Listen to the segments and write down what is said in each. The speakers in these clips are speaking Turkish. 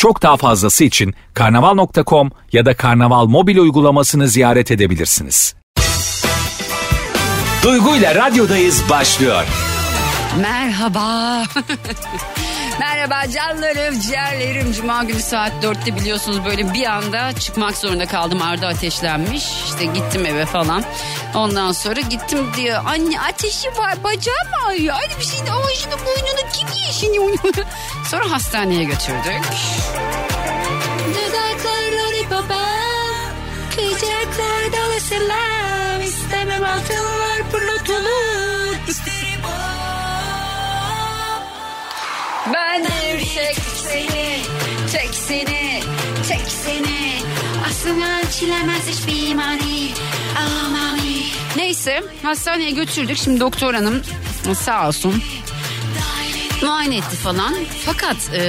Çok daha fazlası için karnaval.com ya da karnaval mobil uygulamasını ziyaret edebilirsiniz. Duygu ile radyodayız başlıyor. Merhaba. Merhaba canlarım, ciğerlerim. Cuma günü saat 4'te biliyorsunuz böyle bir anda çıkmak zorunda kaldım. Arda ateşlenmiş. İşte gittim eve falan. Ondan sonra gittim diyor. Anne ateşi var, bacağım ağrıyor. Hadi bir şey de o şunu boynunu kim yeşini Sonra hastaneye götürdük. Dudaklar lollipop'a, kıyacaklar dolaşırlar. İstemem altınlar çek seni, çek seni, çek seni. Aslında çilemez hiçbir mani. Amami. Neyse hastaneye götürdük. Şimdi doktor hanım sağ olsun muayene etti falan. Fakat e,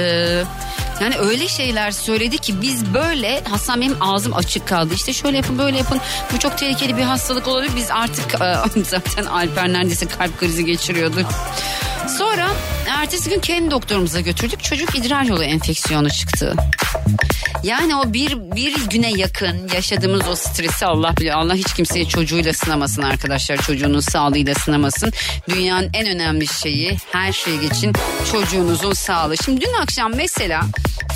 yani öyle şeyler söyledi ki biz böyle Hasan benim ağzım açık kaldı. İşte şöyle yapın böyle yapın bu çok tehlikeli bir hastalık olabilir. Biz artık e, zaten Alper neredeyse kalp krizi geçiriyordu. Sonra ertesi gün kendi doktorumuza götürdük. Çocuk idrar yolu enfeksiyonu çıktı. Yani o bir, bir güne yakın yaşadığımız o stresi Allah biliyor. Allah hiç kimseyi çocuğuyla sınamasın arkadaşlar. Çocuğunun sağlığıyla sınamasın. Dünyanın en önemli şeyi her şey için çocuğunuzun sağlığı. Şimdi dün akşam mesela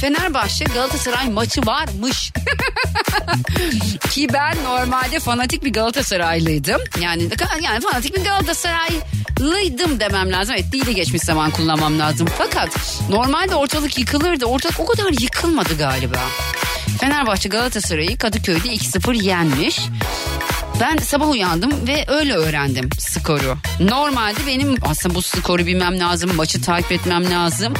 Fenerbahçe Galatasaray maçı varmış. Ki ben normalde fanatik bir Galatasaraylıydım. Yani yani fanatik bir Galatasaraylıydım demem lazım. Evet de geçmiş zaman kullanmam lazım. Fakat normalde ortalık yıkılırdı. Ortalık o kadar yıkılmadı galiba. Fenerbahçe Galatasaray'ı Kadıköy'de 2-0 yenmiş. Ben sabah uyandım ve öyle öğrendim skoru. Normalde benim aslında bu skoru bilmem lazım, maçı takip etmem lazım.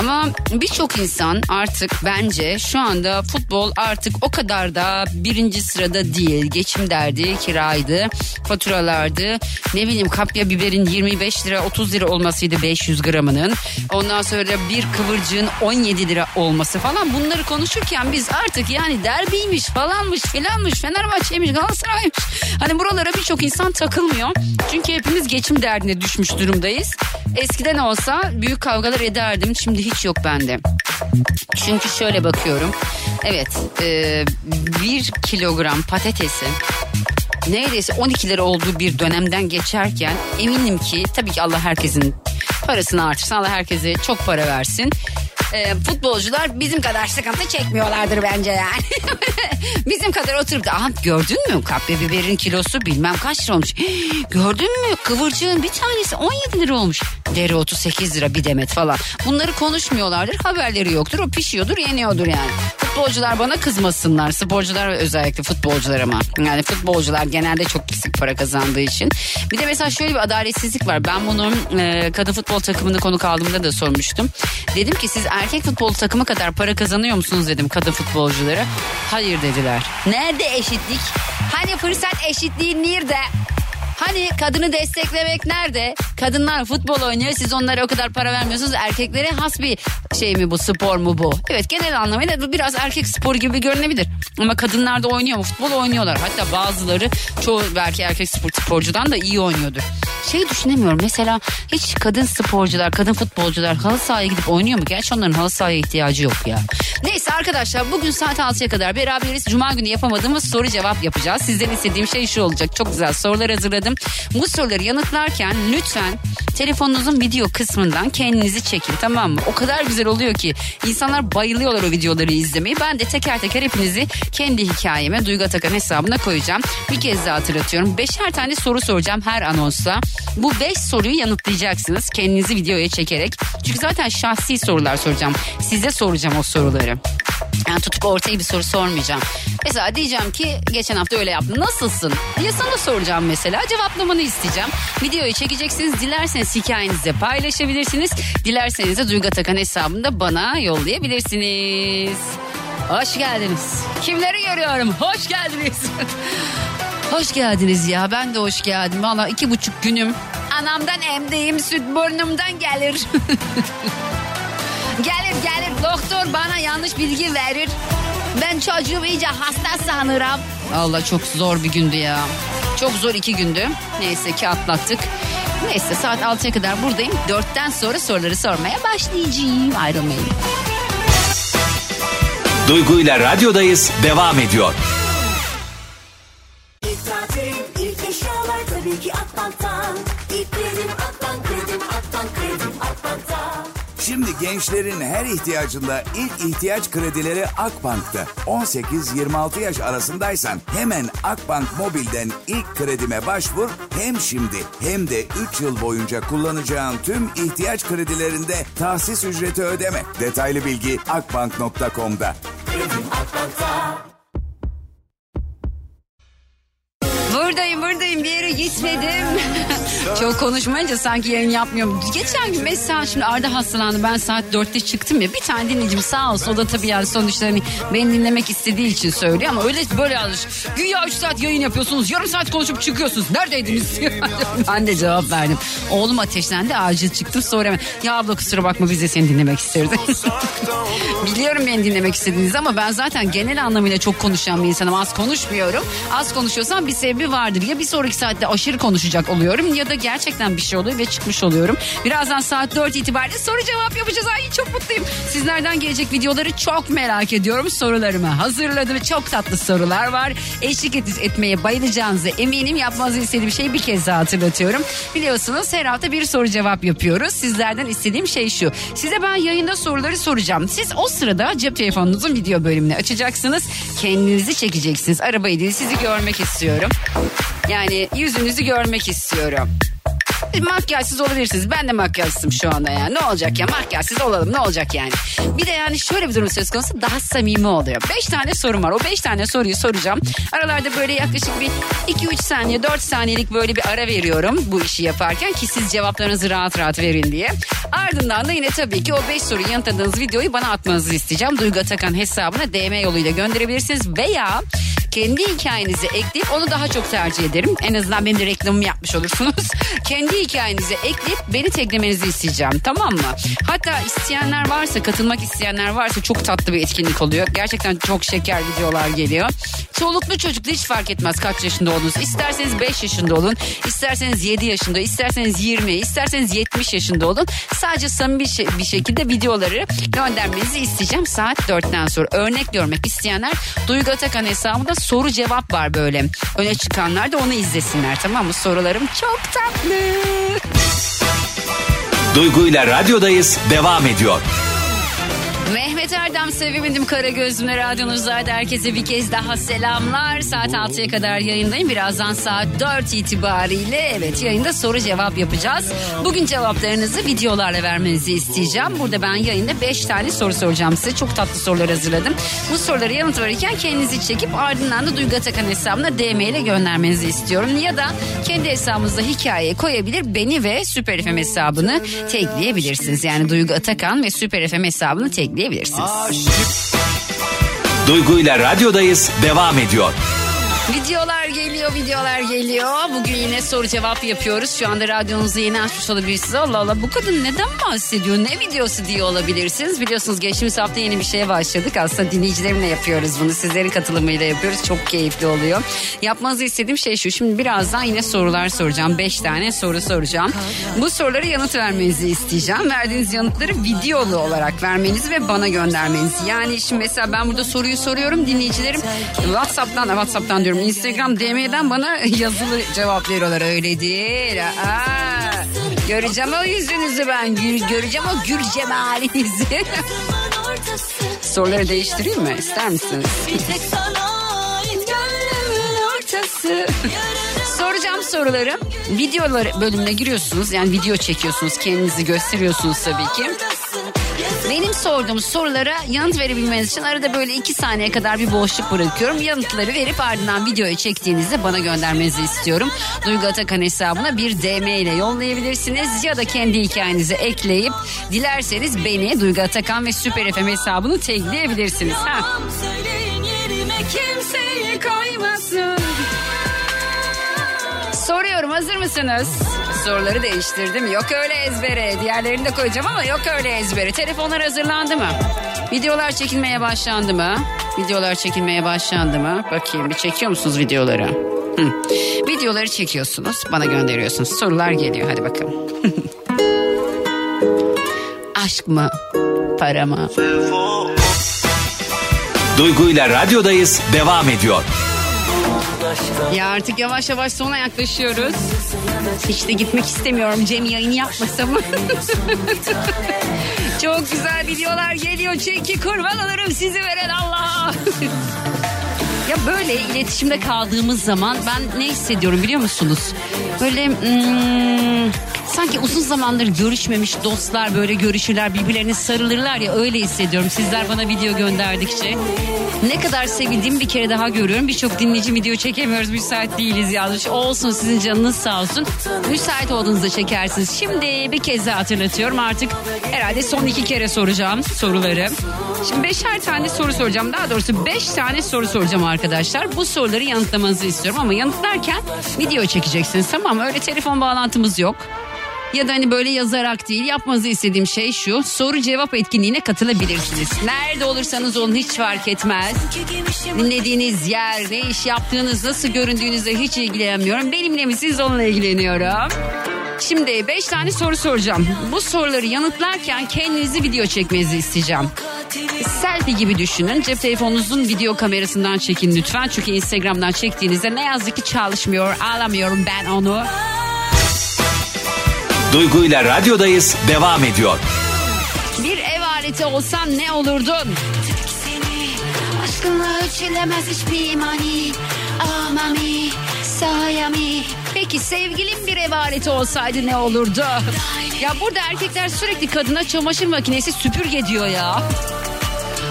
Ama birçok insan artık bence şu anda futbol artık o kadar da birinci sırada değil. Geçim derdi, kiraydı, faturalardı. Ne bileyim kapya biberin 25 lira 30 lira olmasıydı 500 gramının. Ondan sonra bir kıvırcığın 17 lira olması falan bunları konuşurken biz artık yani derbiymiş falanmış filanmış Fenerbahçe'ymiş Galatasaray'mış. Hani buralara birçok insan takılmıyor. Çünkü hepimiz geçim derdine düşmüş durumdayız. Eskiden olsa büyük kavgalar ederdim. Şimdi hiç yok bende. Çünkü şöyle bakıyorum. Evet e, bir kilogram patatesi neredeyse 12 lira olduğu bir dönemden geçerken eminim ki tabii ki Allah herkesin parasını artırsın. Allah herkese çok para versin. Ee, futbolcular bizim kadar sıkıntı çekmiyorlardır bence yani. bizim kadar oturup da gördün mü kapya biberin kilosu bilmem kaç lira olmuş. gördün mü kıvırcığın bir tanesi 17 lira olmuş. Dereotu 8 lira bir demet falan. Bunları konuşmuyorlardır haberleri yoktur o pişiyordur yeniyordur yani. Futbolcular bana kızmasınlar sporcular özellikle futbolcular ama. Yani futbolcular genelde çok yüksek para kazandığı için. Bir de mesela şöyle bir adaletsizlik var. Ben bunu e, kadın futbol takımını konuk aldığımda da sormuştum. Dedim ki siz erkek futbol takımı kadar para kazanıyor musunuz dedim kadın futbolculara. Hayır dediler. Nerede eşitlik? Hani fırsat eşitliği nerede? Hani kadını desteklemek nerede? Kadınlar futbol oynuyor siz onlara o kadar para vermiyorsunuz. Erkeklere has bir şey mi bu spor mu bu? Evet genel anlamıyla bu biraz erkek sporu gibi görünebilir. Ama kadınlar da oynuyor mu? Futbol oynuyorlar. Hatta bazıları çoğu belki erkek spor, sporcudan da iyi oynuyordur. Şey düşünemiyorum mesela hiç kadın sporcular, kadın futbolcular halı sahaya gidip oynuyor mu? Gerçi onların halı sahaya ihtiyacı yok ya. Neyse arkadaşlar bugün saat 6'ya kadar beraberiz. Cuma günü yapamadığımız soru cevap yapacağız. Sizden istediğim şey şu olacak. Çok güzel sorular hazırladım. Bu soruları yanıtlarken lütfen telefonunuzun video kısmından kendinizi çekin tamam mı? O kadar güzel oluyor ki insanlar bayılıyorlar o videoları izlemeyi. Ben de teker teker hepinizi kendi hikayeme Duygu Atakan hesabına koyacağım. Bir kez daha hatırlatıyorum. Beşer tane soru soracağım her anonsta. Bu beş soruyu yanıtlayacaksınız kendinizi videoya çekerek. Çünkü zaten şahsi sorular soracağım. Size soracağım o soruları. Yani tutup ortaya bir soru sormayacağım. Mesela diyeceğim ki geçen hafta öyle yaptın. Nasılsın? Ya sana soracağım mesela. Cevaplamanı isteyeceğim. Videoyu çekeceksiniz. Dilerseniz hikayenizde paylaşabilirsiniz. Dilerseniz de Duygu Atakan hesabında bana yollayabilirsiniz. Hoş geldiniz. Kimleri görüyorum? Hoş geldiniz. hoş geldiniz ya. Ben de hoş geldim. Valla iki buçuk günüm. Anamdan emdiğim süt burnumdan gelir. gelir gelir. Doktor bana yanlış bilgi verir. Ben çocuğum iyice hasta sanırım. Allah çok zor bir gündü ya. Çok zor iki gündü. Neyse ki atlattık. Neyse saat 6'ya kadar buradayım. 4'ten sonra soruları sormaya başlayacağım. Ayrılmayın. Duygu ile radyodayız devam ediyor. Şimdi gençlerin her ihtiyacında ilk ihtiyaç kredileri Akbank'ta. 18-26 yaş arasındaysan hemen Akbank Mobil'den ilk kredime başvur. Hem şimdi hem de 3 yıl boyunca kullanacağın tüm ihtiyaç kredilerinde tahsis ücreti ödeme. Detaylı bilgi akbank.com'da. Buradayım buradayım bir yere gitmedim. Çok konuşmayınca sanki yayın yapmıyorum. Geçen gün mesela şimdi Arda hastalandı. Ben saat 4'te çıktım ya. Bir tane dinleyicim sağ olsun. O da tabii yani sonuçta hani beni dinlemek istediği için söylüyor. Ama öyle böyle yazmış. Güya 3 saat yayın yapıyorsunuz. Yarım saat konuşup çıkıyorsunuz. Neredeydiniz? ben de cevap verdim. Oğlum ateşlendi. Acil çıktım. Sonra hemen. Ya abla kusura bakma biz de seni dinlemek isterdik. Biliyorum beni dinlemek istediğinizi ama ben zaten genel anlamıyla çok konuşan bir insanım. Az konuşmuyorum. Az konuşuyorsam bir sebebi vardır. Ya bir sonraki saatte aşırı konuşacak oluyorum ya da gerçekten bir şey oluyor ve çıkmış oluyorum. Birazdan saat 4 itibariyle soru cevap yapacağız. Ay çok mutluyum. Sizlerden gelecek videoları çok merak ediyorum. Sorularımı hazırladım. Çok tatlı sorular var. Eşlik et, etmeye bayılacağınızı eminim. Yapmanızı istediğim şeyi bir kez daha hatırlatıyorum. Biliyorsunuz her hafta bir soru cevap yapıyoruz. Sizlerden istediğim şey şu. Size ben yayında soruları soracağım. Siz o sırada cep telefonunuzun video bölümünü açacaksınız. Kendinizi çekeceksiniz. Arabayı değil sizi görmek istiyorum. Yani yüzünüzü görmek istiyorum. Makyajsız olabilirsiniz. Ben de makyajsızım şu anda yani. Ne olacak ya makyajsız olalım ne olacak yani. Bir de yani şöyle bir durum söz konusu daha samimi oluyor. Beş tane sorum var. O beş tane soruyu soracağım. Aralarda böyle yaklaşık bir iki üç saniye dört saniyelik böyle bir ara veriyorum bu işi yaparken ki siz cevaplarınızı rahat rahat verin diye. Ardından da yine tabii ki o beş soruyu yanıtladığınız videoyu bana atmanızı isteyeceğim. Duygu Atakan hesabına DM yoluyla gönderebilirsiniz veya kendi hikayenizi ekleyip onu daha çok tercih ederim. En azından benim de reklamımı yapmış olursunuz. kendi hikayenizi ekleyip beni teklemenizi isteyeceğim tamam mı? Hatta isteyenler varsa katılmak isteyenler varsa çok tatlı bir etkinlik oluyor. Gerçekten çok şeker videolar geliyor. Çoluklu çocuklu hiç fark etmez kaç yaşında olduğunuz. İsterseniz 5 yaşında olun, isterseniz 7 yaşında, isterseniz 20, isterseniz 70 yaşında olun. Sadece samimi bir, bir şekilde videoları göndermenizi isteyeceğim saat 4'ten sonra. Örnek görmek isteyenler Duygu Atakan hesabında soru cevap var böyle. Öne çıkanlar da onu izlesinler tamam mı? Sorularım çok tatlı. Duygu ile radyodayız devam ediyor. Mehmet Erdem sevemedim kara gözümle radyonuzdaydı. Herkese bir kez daha selamlar. Saat 6'ya kadar yayındayım. Birazdan saat 4 itibariyle evet yayında soru cevap yapacağız. Bugün cevaplarınızı videolarla vermenizi isteyeceğim. Burada ben yayında 5 tane soru soracağım size. Çok tatlı sorular hazırladım. Bu sorulara yanıt verirken kendinizi çekip ardından da Duygu Atakan hesabına DM ile göndermenizi istiyorum. Ya da kendi hesabınızda hikayeye koyabilir beni ve Süper FM hesabını tekleyebilirsiniz. Yani Duygu Atakan ve Süper FM hesabını tekleyebilirsiniz. Duygu ile radyodayız. Devam ediyor. Videolar geliyor, videolar geliyor. Bugün yine soru cevap yapıyoruz. Şu anda radyonuzu yeni açmış olabilirsiniz. Allah Allah bu kadın neden bahsediyor? Ne videosu diye olabilirsiniz. Biliyorsunuz geçtiğimiz hafta yeni bir şeye başladık. Aslında dinleyicilerimle yapıyoruz bunu. Sizlerin katılımıyla yapıyoruz. Çok keyifli oluyor. Yapmanızı istediğim şey şu. Şimdi birazdan yine sorular soracağım. Beş tane soru soracağım. Bu sorulara yanıt vermenizi isteyeceğim. Verdiğiniz yanıtları videolu olarak vermenizi ve bana göndermenizi. Yani şimdi mesela ben burada soruyu soruyorum. Dinleyicilerim WhatsApp'tan, WhatsApp'tan diyorum. Instagram DM'den bana yazılı cevap veriyorlar. Öyle değil. Aa, göreceğim o yüzünüzü ben. Gör- göreceğim o gül cemalinizi. Soruları değiştireyim mi? İster misiniz? Soracağım soruları. Videoları bölümüne giriyorsunuz. Yani video çekiyorsunuz. Kendinizi gösteriyorsunuz tabii ki. Benim sorduğum sorulara yanıt verebilmeniz için arada böyle iki saniye kadar bir boşluk bırakıyorum. Yanıtları verip ardından videoyu çektiğinizde bana göndermenizi istiyorum. Duygu Atakan hesabına bir DM ile yollayabilirsiniz ya da kendi hikayenizi ekleyip dilerseniz beni Duygu Atakan ve Süper FM hesabını tagleyebilirsiniz. Ha. Söyleyin yerime Kimseyi koymasın. Soruyorum hazır mısınız? Soruları değiştirdim. Yok öyle ezbere. Diğerlerini de koyacağım ama yok öyle ezbere. Telefonlar hazırlandı mı? Videolar çekilmeye başlandı mı? Videolar çekilmeye başlandı mı? Bakayım bir çekiyor musunuz videoları? Hı. Videoları çekiyorsunuz. Bana gönderiyorsunuz. Sorular geliyor. Hadi bakalım. Aşk mı? Para mı? Duygu ile radyodayız devam ediyor. Ya artık yavaş yavaş sona yaklaşıyoruz. Hiç de gitmek istemiyorum Cem yayın yapmasa mı? Çok güzel videolar geliyor çünkü kurban olurum sizi veren Allah. ya böyle iletişimde kaldığımız zaman ben ne hissediyorum biliyor musunuz? Böyle hmm, sanki uzun zamandır görüşmemiş dostlar böyle görüşürler birbirlerine sarılırlar ya öyle hissediyorum. Sizler bana video gönderdikçe. Ne kadar sevildiğimi bir kere daha görüyorum. Birçok dinleyici video çekemiyoruz. Müsait değiliz yazmış. Olsun sizin canınız sağ olsun. Müsait olduğunuzda çekersiniz. Şimdi bir kez daha hatırlatıyorum. Artık herhalde son iki kere soracağım soruları. Şimdi beşer tane soru soracağım. Daha doğrusu beş tane soru soracağım arkadaşlar. Bu soruları yanıtlamanızı istiyorum. Ama yanıtlarken video çekeceksiniz tamam? Öyle telefon bağlantımız yok. Ya da hani böyle yazarak değil yapmanızı istediğim şey şu. Soru cevap etkinliğine katılabilirsiniz. Nerede olursanız olun hiç fark etmez. Dinlediğiniz yer, ne iş yaptığınız, nasıl göründüğünüzle hiç ilgilenmiyorum. Benimle mi siz onunla ilgileniyorum. Şimdi 5 tane soru soracağım. Bu soruları yanıtlarken kendinizi video çekmenizi isteyeceğim. Selfie gibi düşünün. Cep telefonunuzun video kamerasından çekin lütfen. Çünkü Instagram'dan çektiğinizde ne yazık ki çalışmıyor. Ağlamıyorum ben onu. Duygu ile radyodayız devam ediyor. Bir ev aleti olsan ne olurdun? seni Aşkınla ölçülemez hiçbir mani Amami Sayami Peki sevgilin bir ev aleti olsaydı ne olurdu? Ya burada erkekler sürekli kadına çamaşır makinesi süpürge diyor ya.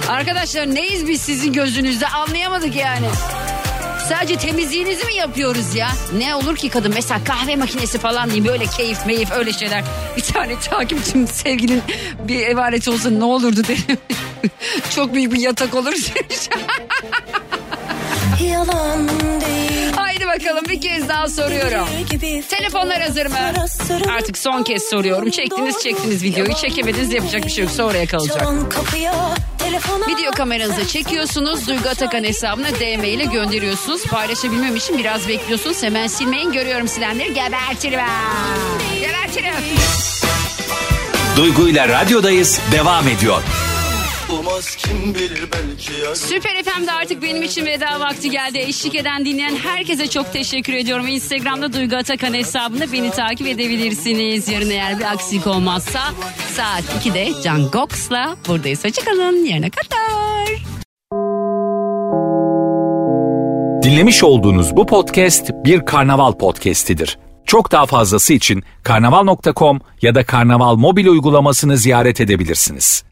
Arkadaşlar neyiz biz sizin gözünüzde anlayamadık yani. Sadece temizliğinizi mi yapıyoruz ya? Ne olur ki kadın mesela kahve makinesi falan diyeyim böyle keyif meyif öyle şeyler. Bir tane takipçim sevgilin bir ev aleti olsa ne olurdu dedim. Çok büyük bir yatak olur demiş. Yalan değil Haydi bakalım bir kez daha soruyorum. Telefonlar hazır mı? Artık son kez soruyorum. Çektiniz çektiniz videoyu. Çekemediniz yapacak bir şey yok. Sonraya kalacak. Video kameranıza çekiyorsunuz. Duygu Atakan hesabına DM ile gönderiyorsunuz. Paylaşabilmem için biraz bekliyorsunuz. Hemen silmeyin. Görüyorum silenleri. Gebertirim. Gebertirim. Duygu ile radyodayız devam ediyor. Olmaz kim bilir belki ya. Süper FM'de artık benim için veda vakti geldi. Eşlik eden dinleyen herkese çok teşekkür ediyorum. Instagram'da Duygu Atakan hesabında beni takip edebilirsiniz. Yarın eğer bir aksilik olmazsa saat 2'de Can Gox'la buradayız. Hoşçakalın. Yarına kadar. Dinlemiş olduğunuz bu podcast bir karnaval podcastidir. Çok daha fazlası için karnaval.com ya da karnaval mobil uygulamasını ziyaret edebilirsiniz.